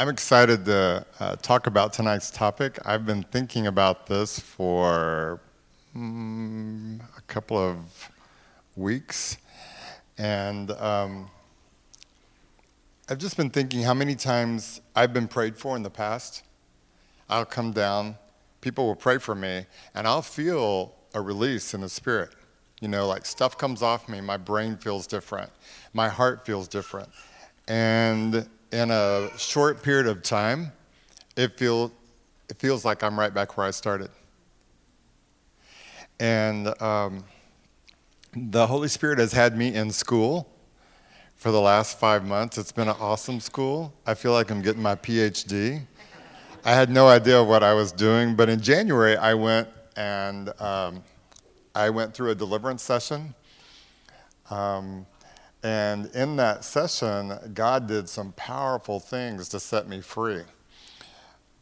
I'm excited to uh, talk about tonight's topic. I've been thinking about this for mm, a couple of weeks, and um, I've just been thinking how many times I've been prayed for in the past. I'll come down, people will pray for me, and I'll feel a release in the spirit. You know, like stuff comes off me, my brain feels different, my heart feels different. And in a short period of time, it, feel, it feels like I'm right back where I started. And um, the Holy Spirit has had me in school for the last five months. It's been an awesome school. I feel like I'm getting my PhD. I had no idea what I was doing, but in January I went and um, I went through a deliverance session. Um, and in that session, God did some powerful things to set me free.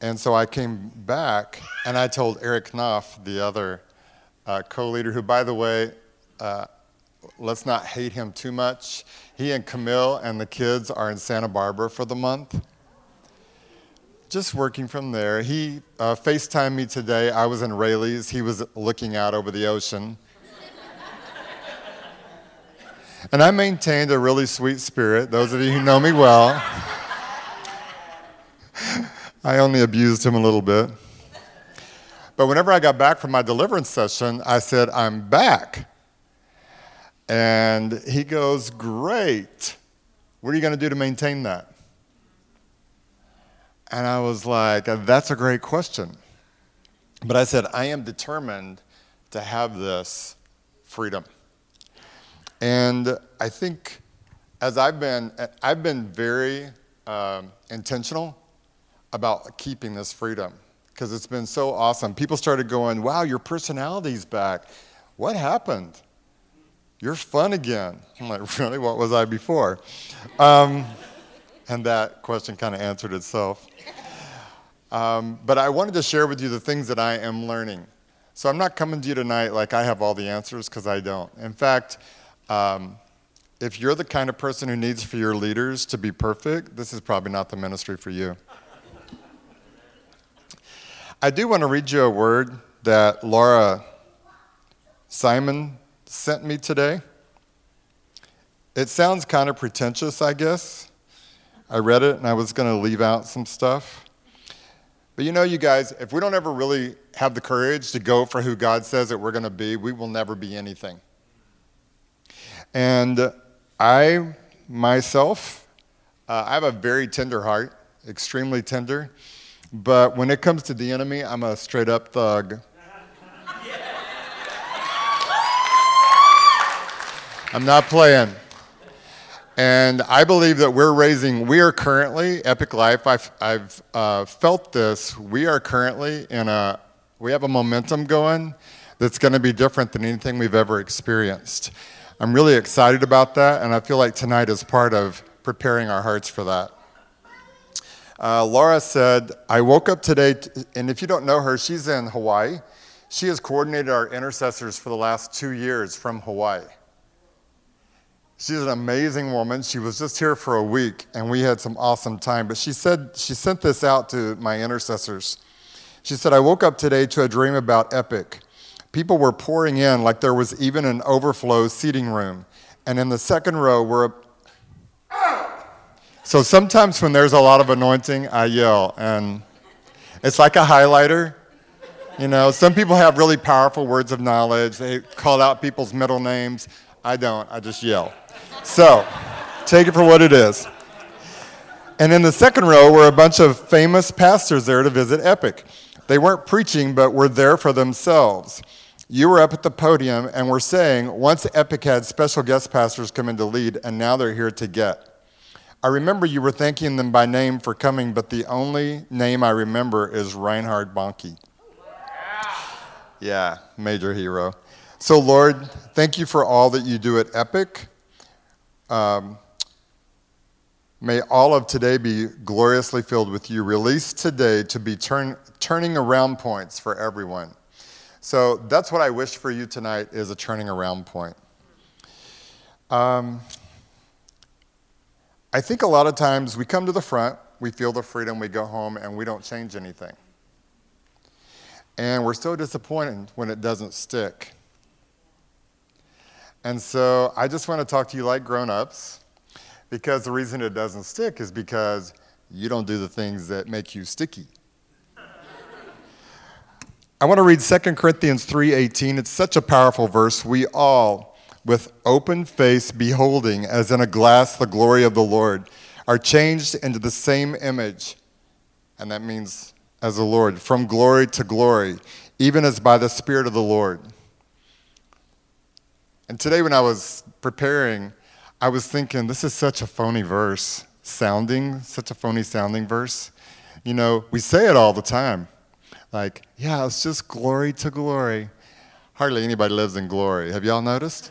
And so I came back and I told Eric Knopf, the other uh, co leader, who, by the way, uh, let's not hate him too much. He and Camille and the kids are in Santa Barbara for the month. Just working from there. He uh, FaceTimed me today. I was in Raley's. He was looking out over the ocean. And I maintained a really sweet spirit. Those of you who know me well, I only abused him a little bit. But whenever I got back from my deliverance session, I said, I'm back. And he goes, Great. What are you going to do to maintain that? And I was like, That's a great question. But I said, I am determined to have this freedom. And I think as I've been, I've been very um, intentional about keeping this freedom because it's been so awesome. People started going, wow, your personality's back. What happened? You're fun again. I'm like, really? What was I before? Um, and that question kind of answered itself. Um, but I wanted to share with you the things that I am learning. So I'm not coming to you tonight like I have all the answers because I don't. In fact, um, if you're the kind of person who needs for your leaders to be perfect, this is probably not the ministry for you. I do want to read you a word that Laura Simon sent me today. It sounds kind of pretentious, I guess. I read it and I was going to leave out some stuff. But you know, you guys, if we don't ever really have the courage to go for who God says that we're going to be, we will never be anything. And I myself, uh, I have a very tender heart, extremely tender. But when it comes to the enemy, I'm a straight up thug. I'm not playing. And I believe that we're raising, we are currently, Epic Life, I've, I've uh, felt this, we are currently in a, we have a momentum going that's going to be different than anything we've ever experienced. I'm really excited about that, and I feel like tonight is part of preparing our hearts for that. Uh, Laura said, I woke up today, t- and if you don't know her, she's in Hawaii. She has coordinated our intercessors for the last two years from Hawaii. She's an amazing woman. She was just here for a week, and we had some awesome time. But she said she sent this out to my intercessors. She said, I woke up today to a dream about Epic. People were pouring in like there was even an overflow seating room. And in the second row were. A... So sometimes when there's a lot of anointing, I yell. And it's like a highlighter. You know, some people have really powerful words of knowledge. They call out people's middle names. I don't, I just yell. So take it for what it is. And in the second row were a bunch of famous pastors there to visit Epic. They weren't preaching, but were there for themselves you were up at the podium and were saying, once Epic had special guest pastors come in to lead, and now they're here to get. I remember you were thanking them by name for coming, but the only name I remember is Reinhard Bonnke. Yeah, major hero. So, Lord, thank you for all that you do at Epic. Um, may all of today be gloriously filled with you. Released today to be turn, turning around points for everyone. So that's what I wish for you tonight is a turning around point. Um, I think a lot of times we come to the front we feel the freedom, we go home, and we don't change anything. And we're so disappointed when it doesn't stick. And so I just want to talk to you like grown ups because the reason it doesn't stick is because you don't do the things that make you sticky. I want to read 2 Corinthians 3:18. It's such a powerful verse. We all with open face beholding as in a glass the glory of the Lord are changed into the same image. And that means as the Lord, from glory to glory, even as by the Spirit of the Lord. And today, when I was preparing, I was thinking, this is such a phony verse, sounding, such a phony sounding verse. You know, we say it all the time. Like, yeah, it's just glory to glory. Hardly anybody lives in glory. Have y'all noticed?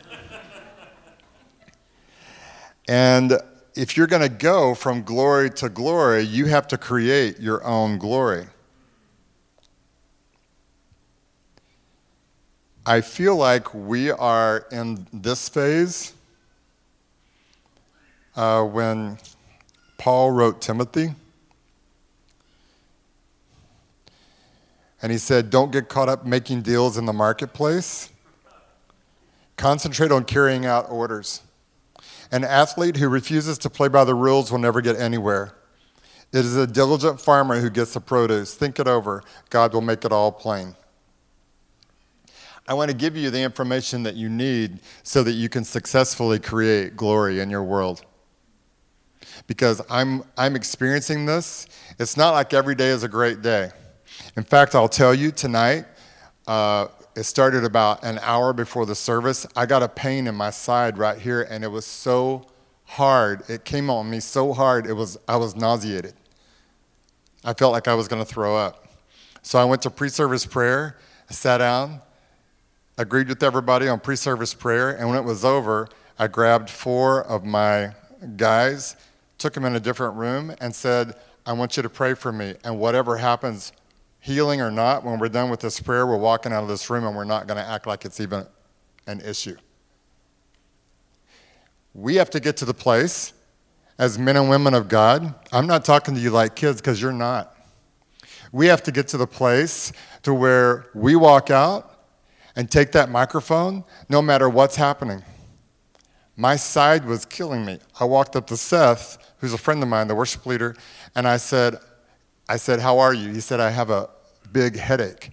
and if you're going to go from glory to glory, you have to create your own glory. I feel like we are in this phase uh, when Paul wrote Timothy. And he said, Don't get caught up making deals in the marketplace. Concentrate on carrying out orders. An athlete who refuses to play by the rules will never get anywhere. It is a diligent farmer who gets the produce. Think it over. God will make it all plain. I want to give you the information that you need so that you can successfully create glory in your world. Because I'm, I'm experiencing this. It's not like every day is a great day. In fact, I'll tell you tonight, uh, it started about an hour before the service. I got a pain in my side right here, and it was so hard. It came on me so hard, it was, I was nauseated. I felt like I was going to throw up. So I went to pre service prayer, sat down, agreed with everybody on pre service prayer, and when it was over, I grabbed four of my guys, took them in a different room, and said, I want you to pray for me, and whatever happens, healing or not, when we're done with this prayer, we're walking out of this room and we're not going to act like it's even an issue. We have to get to the place as men and women of God. I'm not talking to you like kids because you're not. We have to get to the place to where we walk out and take that microphone no matter what's happening. My side was killing me. I walked up to Seth, who's a friend of mine, the worship leader, and I said, I said, How are you? He said, I have a big headache.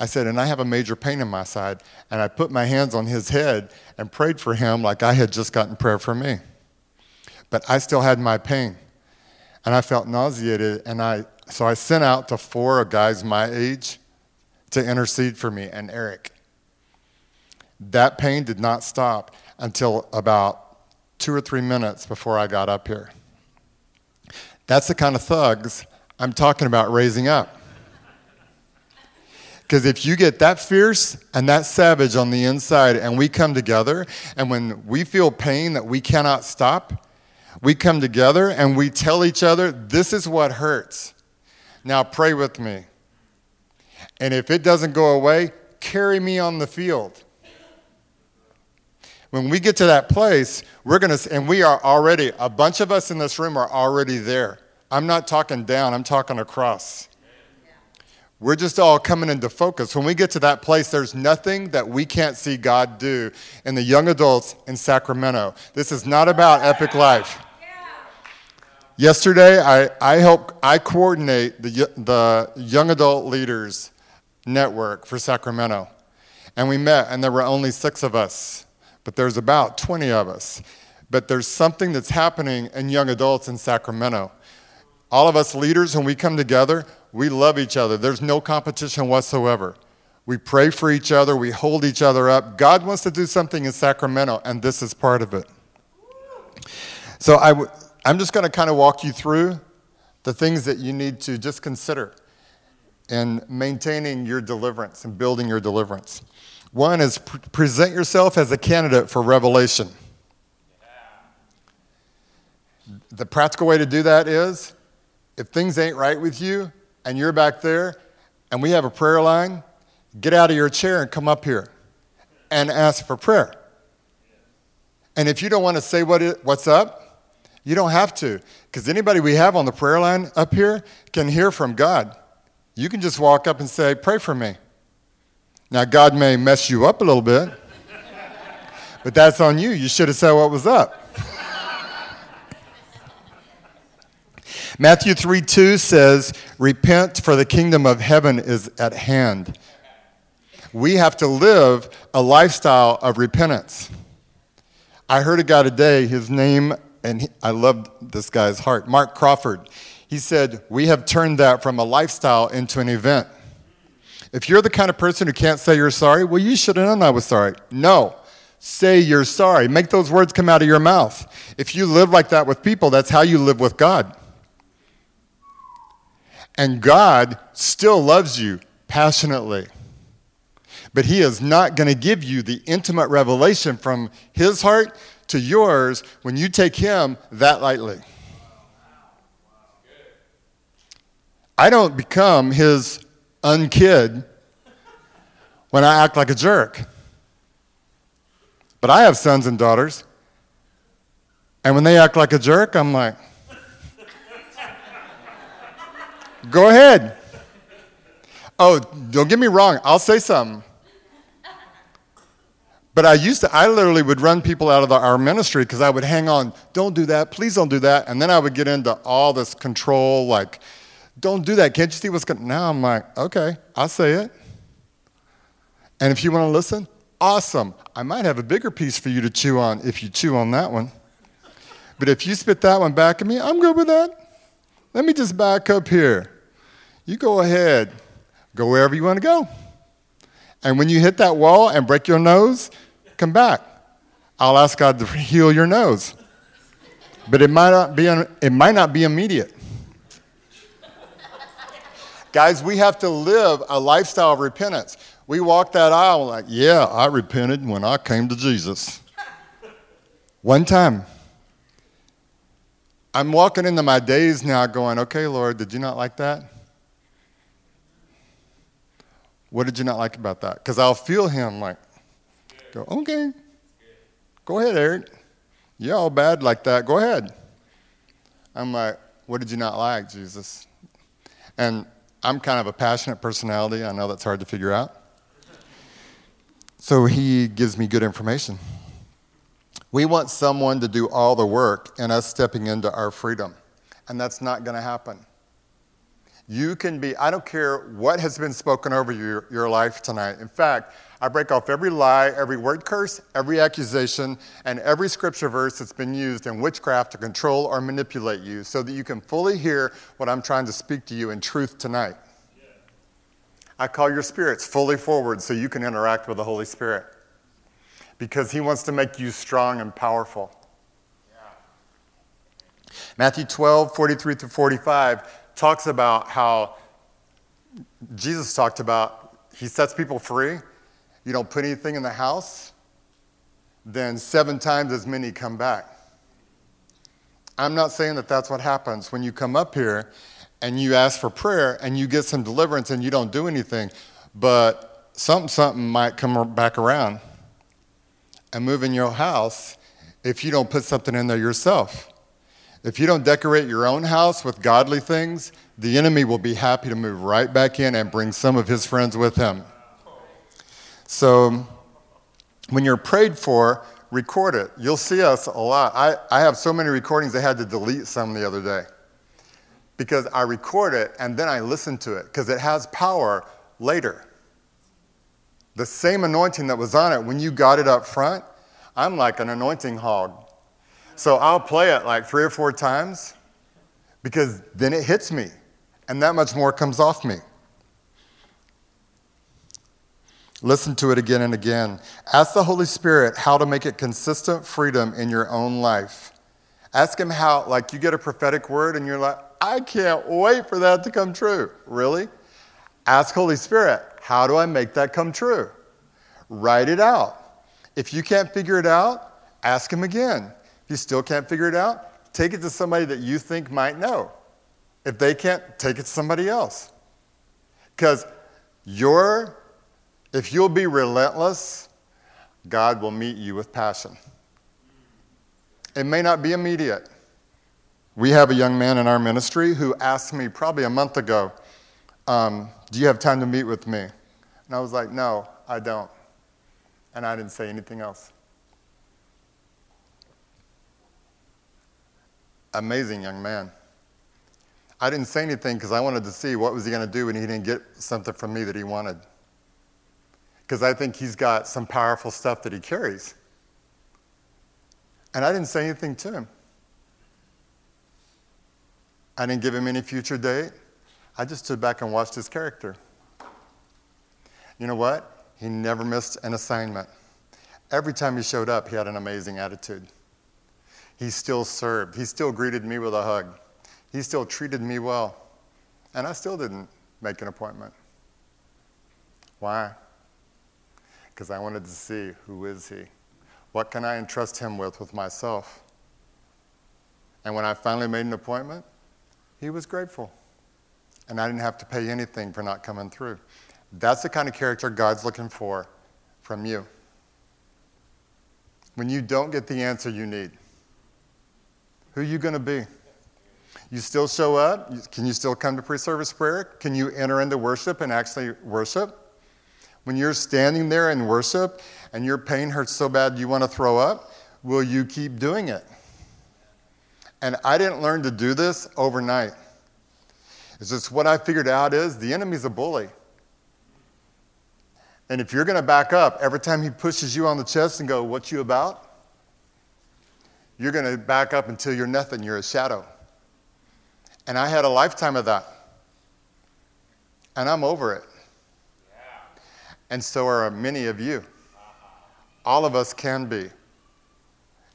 I said, and I have a major pain in my side. And I put my hands on his head and prayed for him like I had just gotten prayer for me. But I still had my pain. And I felt nauseated. And I, so I sent out to four guys my age to intercede for me and Eric. That pain did not stop until about two or three minutes before I got up here. That's the kind of thugs I'm talking about raising up. Because if you get that fierce and that savage on the inside, and we come together, and when we feel pain that we cannot stop, we come together and we tell each other, This is what hurts. Now pray with me. And if it doesn't go away, carry me on the field. When we get to that place, we're going to, and we are already, a bunch of us in this room are already there. I'm not talking down, I'm talking across. We're just all coming into focus. When we get to that place, there's nothing that we can't see God do in the young adults in Sacramento. This is not about Epic Life. Yesterday, I, I help I coordinate the, the Young Adult Leaders Network for Sacramento. And we met, and there were only six of us, but there's about 20 of us. But there's something that's happening in young adults in Sacramento. All of us leaders, when we come together, we love each other. There's no competition whatsoever. We pray for each other, we hold each other up. God wants to do something in Sacramento, and this is part of it. So i w- I'm just going to kind of walk you through the things that you need to just consider in maintaining your deliverance and building your deliverance. One is pre- present yourself as a candidate for revelation. The practical way to do that is if things ain't right with you, and you're back there and we have a prayer line, get out of your chair and come up here and ask for prayer. And if you don't want to say what it, what's up, You don't have to, because anybody we have on the prayer line up here can hear from God. You can just walk up and say, Pray for me. Now, God may mess you up a little bit, but that's on you. You should have said what was up. Matthew 3 2 says, Repent, for the kingdom of heaven is at hand. We have to live a lifestyle of repentance. I heard a guy today, his name, and he, I loved this guy's heart, Mark Crawford. He said, We have turned that from a lifestyle into an event. If you're the kind of person who can't say you're sorry, well, you should have known I was sorry. No. Say you're sorry. Make those words come out of your mouth. If you live like that with people, that's how you live with God. And God still loves you passionately. But He is not going to give you the intimate revelation from His heart to yours when you take Him that lightly. I don't become His unkid when I act like a jerk. But I have sons and daughters. And when they act like a jerk, I'm like, Go ahead. Oh, don't get me wrong, I'll say something. But I used to, I literally would run people out of the, our ministry because I would hang on, don't do that, please don't do that. And then I would get into all this control, like, don't do that. Can't you see what's going Now I'm like, okay, I'll say it. And if you want to listen, awesome. I might have a bigger piece for you to chew on if you chew on that one. But if you spit that one back at me, I'm good with that. Let me just back up here. You go ahead, go wherever you want to go. And when you hit that wall and break your nose, come back. I'll ask God to heal your nose. But it might not be, it might not be immediate. Guys, we have to live a lifestyle of repentance. We walk that aisle like, yeah, I repented when I came to Jesus. One time. I'm walking into my days now going, okay, Lord, did you not like that? What did you not like about that? Because I'll feel him like, go, okay, go ahead, Eric. You're all bad like that. Go ahead. I'm like, what did you not like, Jesus? And I'm kind of a passionate personality. I know that's hard to figure out. So he gives me good information. We want someone to do all the work and us stepping into our freedom. And that's not going to happen. You can be, I don't care what has been spoken over your, your life tonight. In fact, I break off every lie, every word curse, every accusation, and every scripture verse that's been used in witchcraft to control or manipulate you so that you can fully hear what I'm trying to speak to you in truth tonight. I call your spirits fully forward so you can interact with the Holy Spirit because He wants to make you strong and powerful. Matthew 12, 43 through 45 talks about how Jesus talked about he sets people free. You don't put anything in the house, then seven times as many come back. I'm not saying that that's what happens when you come up here and you ask for prayer and you get some deliverance and you don't do anything, but something, something might come back around and move in your house if you don't put something in there yourself. If you don't decorate your own house with godly things, the enemy will be happy to move right back in and bring some of his friends with him. So, when you're prayed for, record it. You'll see us a lot. I, I have so many recordings, I had to delete some the other day because I record it and then I listen to it because it has power later. The same anointing that was on it when you got it up front, I'm like an anointing hog. So I'll play it like three or four times because then it hits me and that much more comes off me. Listen to it again and again. Ask the Holy Spirit how to make it consistent freedom in your own life. Ask Him how, like you get a prophetic word and you're like, I can't wait for that to come true. Really? Ask Holy Spirit, how do I make that come true? Write it out. If you can't figure it out, ask Him again. If you still can't figure it out, take it to somebody that you think might know. If they can't, take it to somebody else. Because your, if you'll be relentless, God will meet you with passion. It may not be immediate, We have a young man in our ministry who asked me probably a month ago, um, Do you have time to meet with me? And I was like, No, I don't. And I didn't say anything else. Amazing young man. I didn't say anything because I wanted to see what was he going to do when he didn't get something from me that he wanted. Because I think he's got some powerful stuff that he carries. And I didn't say anything to him. I didn't give him any future date. I just stood back and watched his character. You know what? He never missed an assignment. Every time he showed up, he had an amazing attitude. He still served. He still greeted me with a hug. He still treated me well. And I still didn't make an appointment. Why? Because I wanted to see who is he? What can I entrust him with with myself? And when I finally made an appointment, he was grateful. And I didn't have to pay anything for not coming through. That's the kind of character God's looking for from you. When you don't get the answer you need, who are you going to be? You still show up? Can you still come to pre service prayer? Can you enter into worship and actually worship? When you're standing there in worship and your pain hurts so bad you want to throw up, will you keep doing it? And I didn't learn to do this overnight. It's just what I figured out is the enemy's a bully. And if you're going to back up every time he pushes you on the chest and go, What you about? You're going to back up until you're nothing, you're a shadow. And I had a lifetime of that. And I'm over it. And so are many of you. All of us can be.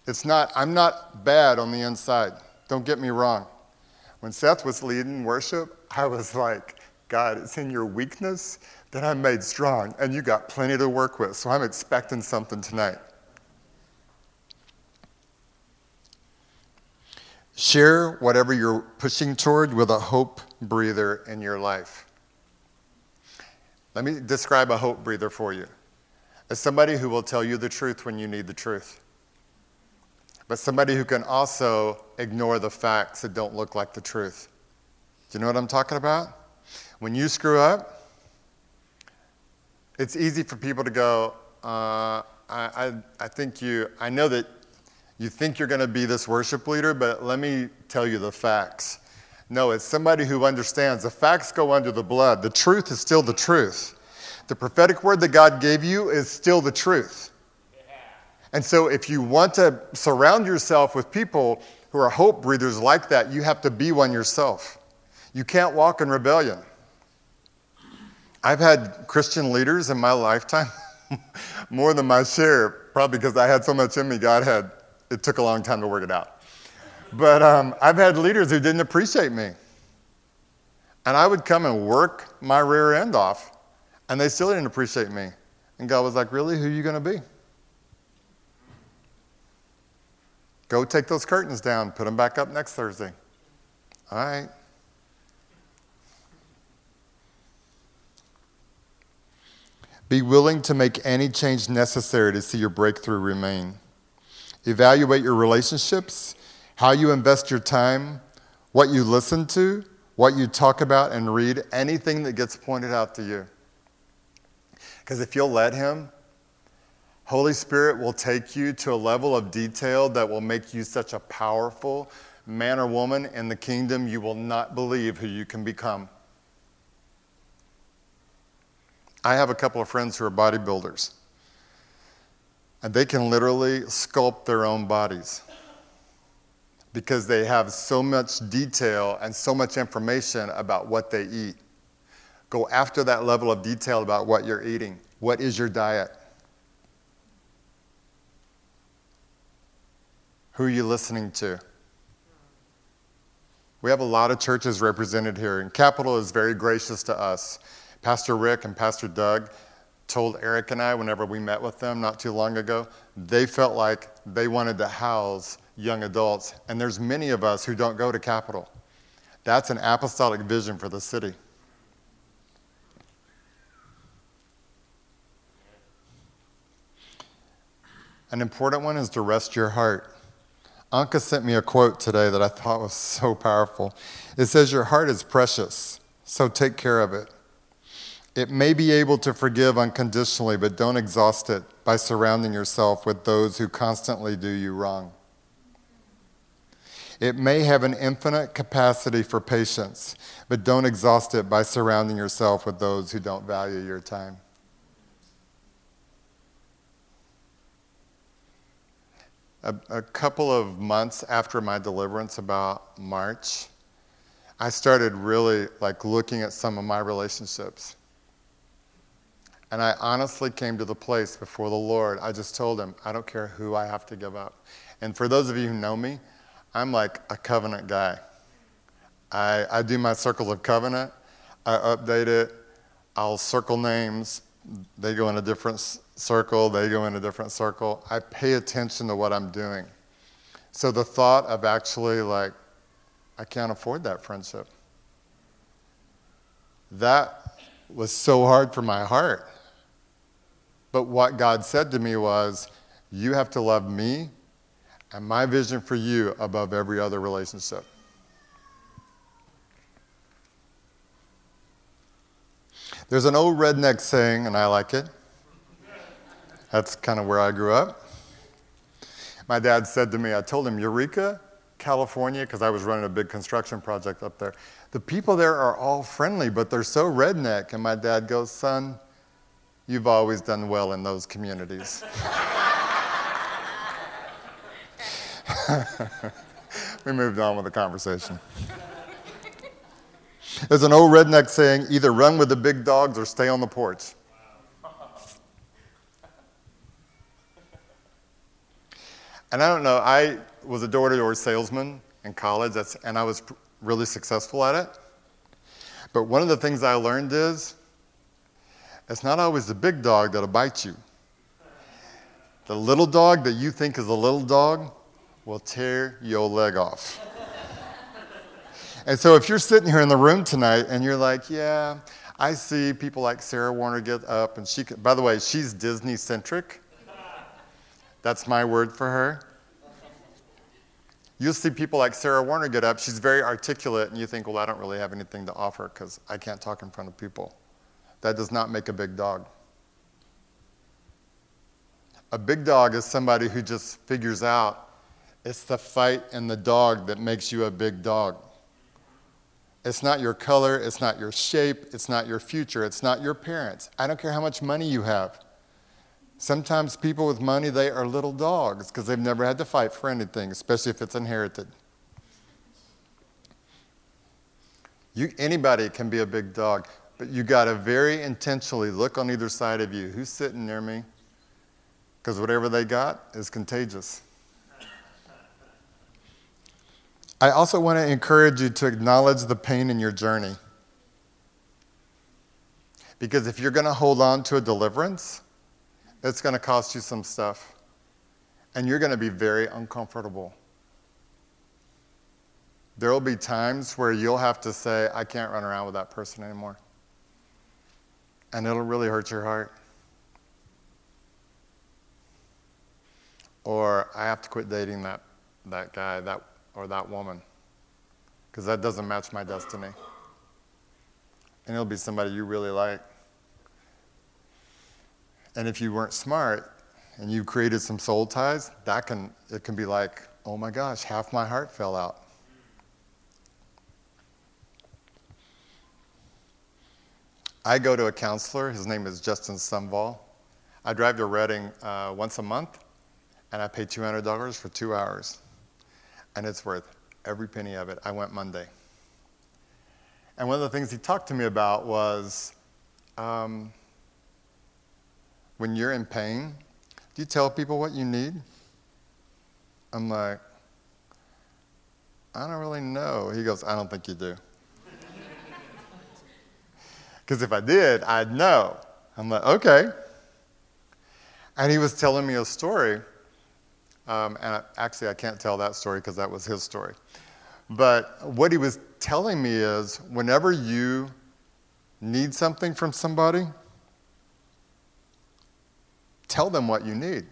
It's not, I'm not bad on the inside. Don't get me wrong. When Seth was leading worship, I was like, God, it's in your weakness that I'm made strong, and you got plenty to work with. So I'm expecting something tonight. Share whatever you're pushing toward with a hope breather in your life. Let me describe a hope breather for you as somebody who will tell you the truth when you need the truth, but somebody who can also ignore the facts that don't look like the truth. Do you know what I'm talking about? When you screw up, it's easy for people to go, uh, I, I, I think you, I know that you think you're going to be this worship leader, but let me tell you the facts. No, it's somebody who understands the facts go under the blood. The truth is still the truth. The prophetic word that God gave you is still the truth. And so, if you want to surround yourself with people who are hope breathers like that, you have to be one yourself. You can't walk in rebellion. I've had Christian leaders in my lifetime, more than my share, probably because I had so much in me, God had it took a long time to work it out. But um, I've had leaders who didn't appreciate me. And I would come and work my rear end off, and they still didn't appreciate me. And God was like, Really? Who are you going to be? Go take those curtains down, put them back up next Thursday. All right. Be willing to make any change necessary to see your breakthrough remain. Evaluate your relationships, how you invest your time, what you listen to, what you talk about and read, anything that gets pointed out to you. Because if you'll let Him, Holy Spirit will take you to a level of detail that will make you such a powerful man or woman in the kingdom, you will not believe who you can become. I have a couple of friends who are bodybuilders. And they can literally sculpt their own bodies because they have so much detail and so much information about what they eat. Go after that level of detail about what you're eating. What is your diet? Who are you listening to? We have a lot of churches represented here, and Capital is very gracious to us. Pastor Rick and Pastor Doug, told Eric and I whenever we met with them not too long ago, they felt like they wanted to house young adults. And there's many of us who don't go to Capital. That's an apostolic vision for the city. An important one is to rest your heart. Anka sent me a quote today that I thought was so powerful. It says, Your heart is precious, so take care of it. It may be able to forgive unconditionally, but don't exhaust it by surrounding yourself with those who constantly do you wrong. It may have an infinite capacity for patience, but don't exhaust it by surrounding yourself with those who don't value your time. A, a, couple of months after my deliverance, about March, I started really like looking at some of my relationships. And I honestly came to the place before the Lord. I just told him, I don't care who I have to give up. And for those of you who know me, I'm like a covenant guy. I, I do my circles of covenant, I update it, I'll circle names, they go in a different circle, they go in a different circle. I pay attention to what I'm doing. So the thought of actually, like, I can't afford that friendship, that was so hard for my heart. But what God said to me was, You have to love me and my vision for you above every other relationship. There's an old redneck saying, and I like it. That's kind of where I grew up. My dad said to me, I told him, Eureka, California, because I was running a big construction project up there. The people there are all friendly, but they're so redneck. And my dad goes, Son, you've always done well in those communities. we moved on with the conversation. There's an old redneck saying either run with the big dogs or stay on the porch. And I don't know, I was a door to door salesman in college, and I was really successful at it. But one of the things I learned is it's not always the big dog that'll bite you. The little dog that you think is a little dog will tear your leg off. and so if you're sitting here in the room tonight and you're like, yeah, I see people like Sarah Warner get up and she, by the way, she's Disney centric. That's my word for her. You'll see people like Sarah Warner get up. She's very articulate, and you think, well, I don't really have anything to offer because I can't talk in front of people. That does not make a big dog. A big dog is somebody who just figures out it's the fight and the dog that makes you a big dog. It's not your color, it's not your shape, it's not your future, it's not your parents. I don't care how much money you have. Sometimes people with money, they are little dogs because they've never had to fight for anything, especially if it's inherited. You, anybody can be a big dog, but you got to very intentionally look on either side of you. Who's sitting near me? Because whatever they got is contagious. I also want to encourage you to acknowledge the pain in your journey. Because if you're going to hold on to a deliverance, it's going to cost you some stuff. And you're going to be very uncomfortable. There will be times where you'll have to say, I can't run around with that person anymore. And it'll really hurt your heart. Or I have to quit dating that, that guy, that or that woman because that doesn't match my destiny. And it'll be somebody you really like. And if you weren't smart and you created some soul ties, that can it can be like, oh my gosh, half my heart fell out. I go to a counselor. His name is Justin Sumval. I drive to Redding uh, once a month, and I pay $200 for two hours and it's worth every penny of it. I went Monday. And one of the things he talked to me about was um, when you're in pain, do you tell people what you need? I'm like, I don't really know. He goes, I don't think you do. Because if I did, I'd know. I'm like, okay. And he was telling me a story um, and actually, I can't tell that story because that was his story. But what he was telling me is whenever you need something from somebody, tell them what you need.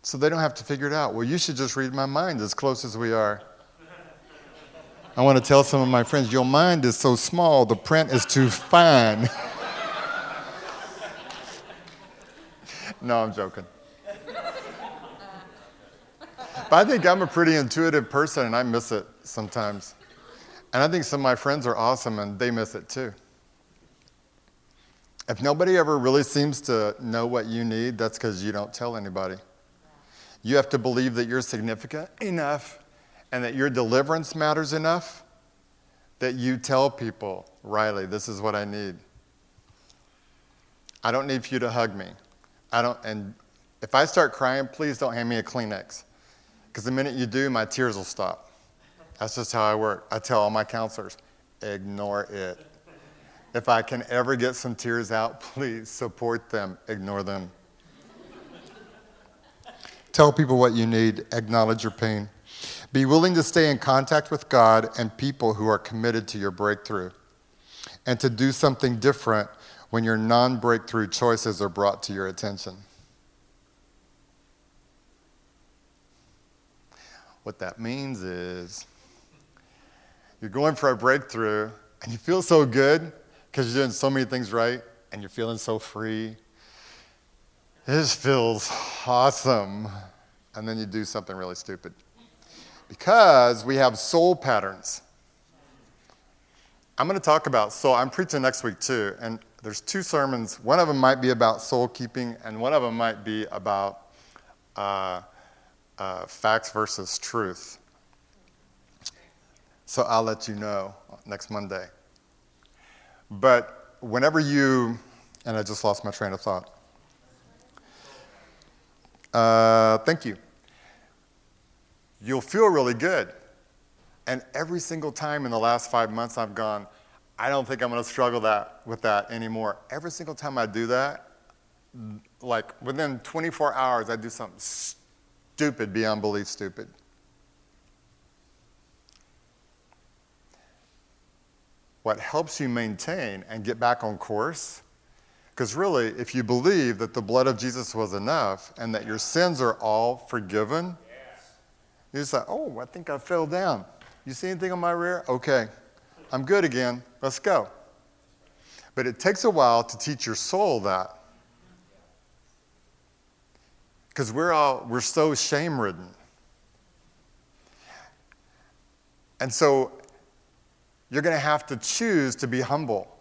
so they don't have to figure it out. Well, you should just read my mind as close as we are. I want to tell some of my friends, your mind is so small, the print is too fine. no, I'm joking. But I think I'm a pretty intuitive person and I miss it sometimes. And I think some of my friends are awesome and they miss it too. If nobody ever really seems to know what you need, that's because you don't tell anybody. You have to believe that you're significant enough and that your deliverance matters enough that you tell people, Riley, this is what I need. I don't need for you to hug me. I don't, and if I start crying, please don't hand me a Kleenex. Because the minute you do, my tears will stop. That's just how I work. I tell all my counselors, ignore it. If I can ever get some tears out, please support them, ignore them. Tell people what you need, acknowledge your pain. Be willing to stay in contact with God and people who are committed to your breakthrough, and to do something different when your non breakthrough choices are brought to your attention. What that means is you're going for a breakthrough and you feel so good because you're doing so many things right and you're feeling so free this feels awesome. And then you do something really stupid. Because we have soul patterns. I'm going to talk about soul. I'm preaching next week too. And there's two sermons. One of them might be about soul keeping, and one of them might be about uh, uh, facts versus truth. So I'll let you know next Monday. But whenever you, and I just lost my train of thought. Uh, thank you. You'll feel really good. And every single time in the last five months, I've gone, I don't think I'm going to struggle that, with that anymore. Every single time I do that, like within 24 hours, I do something stupid beyond belief stupid. What helps you maintain and get back on course because really, if you believe that the blood of Jesus was enough and that your sins are all forgiven, you say, Oh, I think I fell down. You see anything on my rear? Okay, I'm good again. Let's go. But it takes a while to teach your soul that. Because we're all we're so shame ridden. And so you're going to have to choose to be humble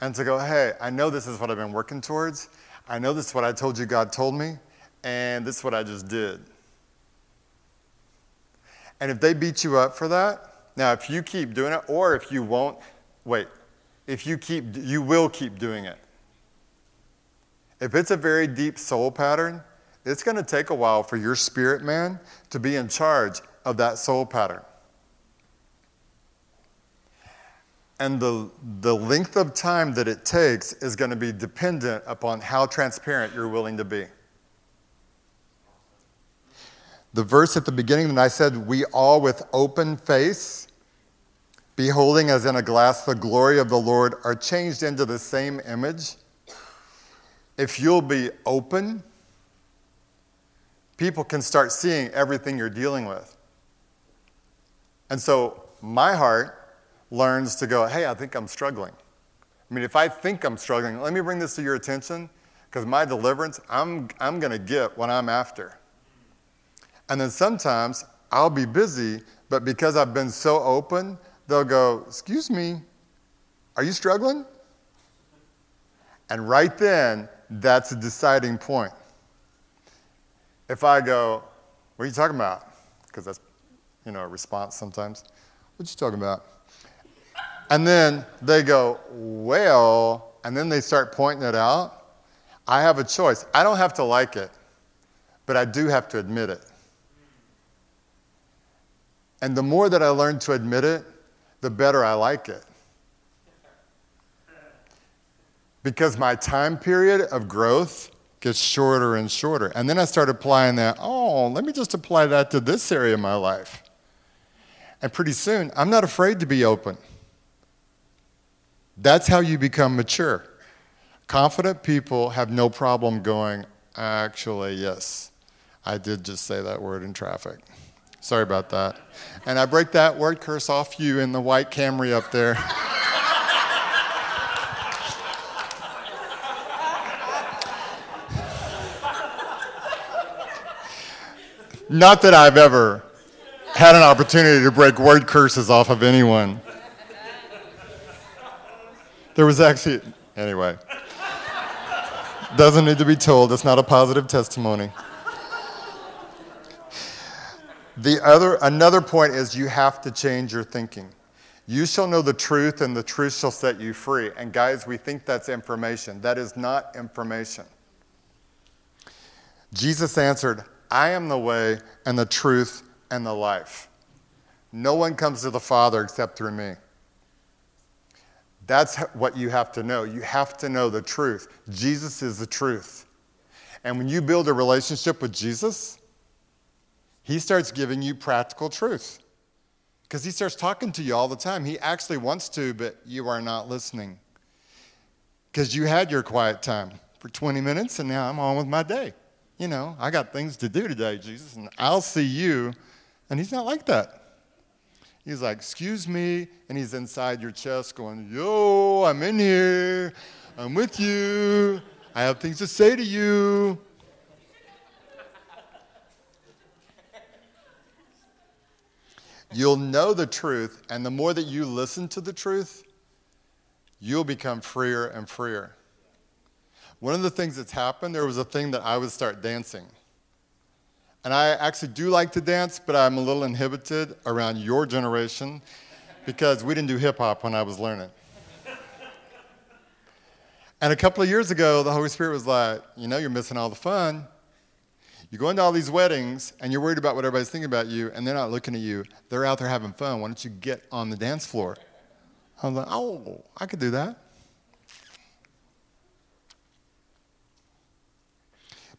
and to go, hey, I know this is what I've been working towards. I know this is what I told you God told me, and this is what I just did. And if they beat you up for that, now if you keep doing it, or if you won't, wait, if you keep, you will keep doing it. If it's a very deep soul pattern, it's going to take a while for your spirit man to be in charge of that soul pattern. and the, the length of time that it takes is going to be dependent upon how transparent you're willing to be. The verse at the beginning that I said, We all with open face, beholding as in a glass the glory of the Lord, are changed into the same image. If you'll be open, people can start seeing everything you're dealing with. And so, my heart learns to go, hey, I think I'm struggling. I mean, if I think I'm struggling, let me bring this to your attention because my deliverance, I'm, I'm going to get what I'm after. And then sometimes I'll be busy, but because I've been so open, they'll go, Excuse me, are you struggling? And right then, that's a deciding point. If I go, What are you talking about? Because that's, you know, a response sometimes. What are you talking about? And then they go, well, and then they start pointing it out. I have a choice. I don't have to like it, but I do have to admit it. And the more that I learn to admit it, the better I like it. Because my time period of growth gets shorter and shorter. And then I start applying that, oh, let me just apply that to this area of my life. And pretty soon, I'm not afraid to be open. That's how you become mature. Confident people have no problem going, actually, yes, I did just say that word in traffic. Sorry about that. And I break that word curse off you in the white Camry up there. Not that I've ever had an opportunity to break word curses off of anyone. There was actually, anyway. Doesn't need to be told. It's not a positive testimony. The other, another point is you have to change your thinking. You shall know the truth, and the truth shall set you free. And guys, we think that's information. That is not information. Jesus answered, I am the way and the truth and the life. No one comes to the Father except through me. That's what you have to know. You have to know the truth. Jesus is the truth. And when you build a relationship with Jesus, he starts giving you practical truth. Because he starts talking to you all the time. He actually wants to, but you are not listening. Because you had your quiet time for 20 minutes, and now I'm on with my day. You know, I got things to do today, Jesus, and I'll see you. And he's not like that. He's like, Excuse me. And he's inside your chest going, Yo, I'm in here. I'm with you. I have things to say to you. You'll know the truth, and the more that you listen to the truth, you'll become freer and freer. One of the things that's happened, there was a thing that I would start dancing. And I actually do like to dance, but I'm a little inhibited around your generation because we didn't do hip hop when I was learning. And a couple of years ago, the Holy Spirit was like, You know, you're missing all the fun. You go into all these weddings and you're worried about what everybody's thinking about you, and they're not looking at you. They're out there having fun. Why don't you get on the dance floor? I was like, Oh, I could do that.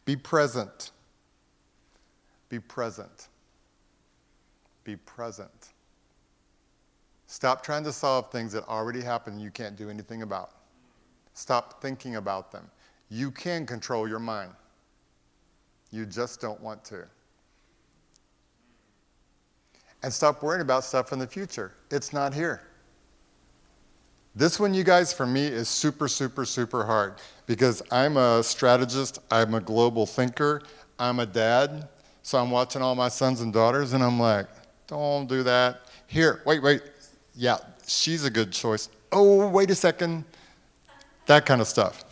Be present. Be present. Be present. Stop trying to solve things that already happened you can't do anything about. Stop thinking about them. You can control your mind. You just don't want to. And stop worrying about stuff in the future. It's not here. This one, you guys, for me, is super, super, super hard because I'm a strategist, I'm a global thinker, I'm a dad, so I'm watching all my sons and daughters, and I'm like, don't do that. Here, wait, wait. Yeah, she's a good choice. Oh, wait a second. That kind of stuff.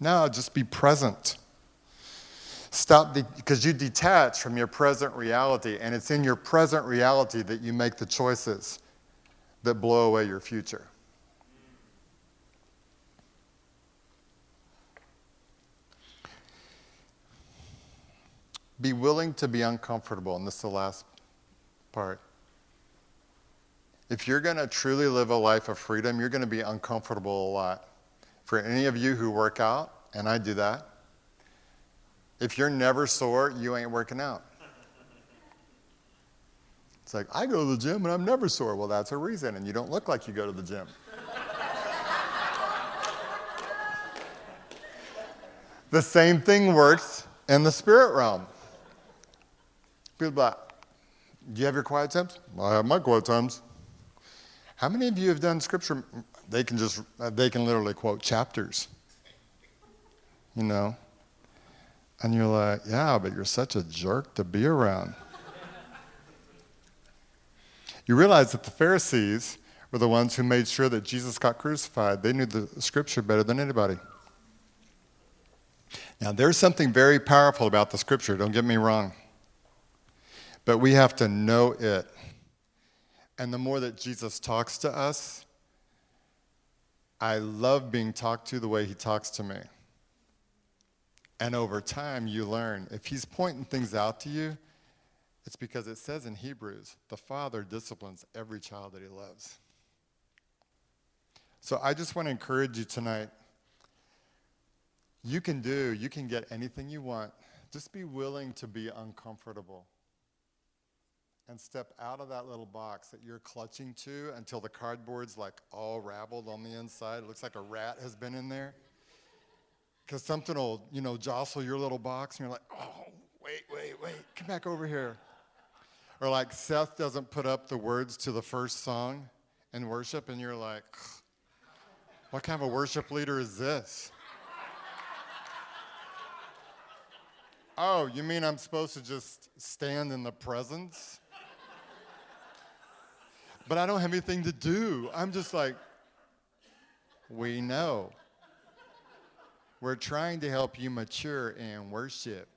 No, just be present. Stop because you detach from your present reality, and it's in your present reality that you make the choices that blow away your future. Be willing to be uncomfortable, and this is the last part. If you're going to truly live a life of freedom, you're going to be uncomfortable a lot. For any of you who work out, and I do that, if you're never sore, you ain't working out. It's like, I go to the gym and I'm never sore. Well, that's a reason, and you don't look like you go to the gym. the same thing works in the spirit realm. People like, do you have your quiet times? I have my quiet times. How many of you have done scripture? They can just, they can literally quote chapters. You know? And you're like, yeah, but you're such a jerk to be around. you realize that the Pharisees were the ones who made sure that Jesus got crucified. They knew the scripture better than anybody. Now, there's something very powerful about the scripture, don't get me wrong but we have to know it. And the more that Jesus talks to us, I love being talked to the way he talks to me. And over time, you learn. If he's pointing things out to you, it's because it says in Hebrews, the Father disciplines every child that he loves. So I just want to encourage you tonight. You can do, you can get anything you want. Just be willing to be uncomfortable and step out of that little box that you're clutching to until the cardboard's like all raveled on the inside. It looks like a rat has been in there. Because something will, you know, jostle your little box and you're like, oh, wait, wait, wait, come back over here. Or like Seth doesn't put up the words to the first song in worship, and you're like, what kind of a worship leader is this? oh, you mean I'm supposed to just stand in the presence? But I don't have anything to do. I'm just like, we know. We're trying to help you mature in worship.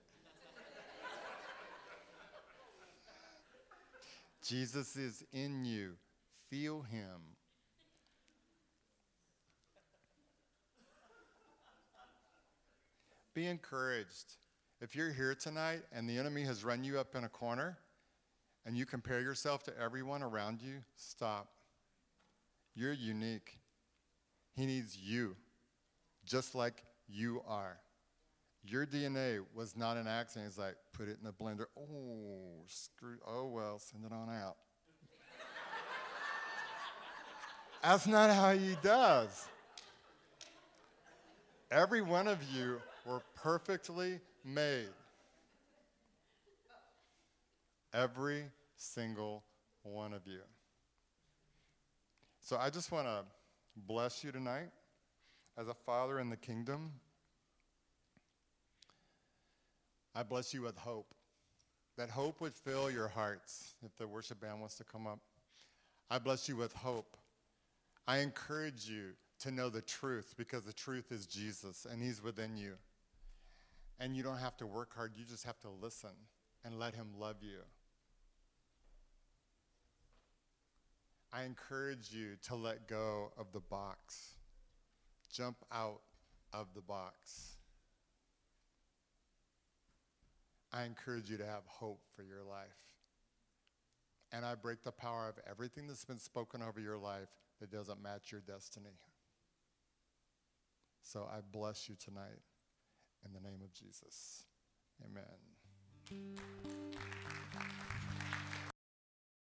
Jesus is in you. Feel him. Be encouraged. If you're here tonight and the enemy has run you up in a corner and you compare yourself to everyone around you, stop. You're unique. He needs you, just like you are. Your DNA was not an accident. It's like, put it in the blender. Oh, screw. Oh, well, send it on out. That's not how he does. Every one of you were perfectly made. Every single one of you. So I just want to bless you tonight as a father in the kingdom. I bless you with hope. That hope would fill your hearts if the worship band wants to come up. I bless you with hope. I encourage you to know the truth because the truth is Jesus and He's within you. And you don't have to work hard, you just have to listen and let Him love you. I encourage you to let go of the box. Jump out of the box. I encourage you to have hope for your life. And I break the power of everything that's been spoken over your life that doesn't match your destiny. So I bless you tonight in the name of Jesus. Amen.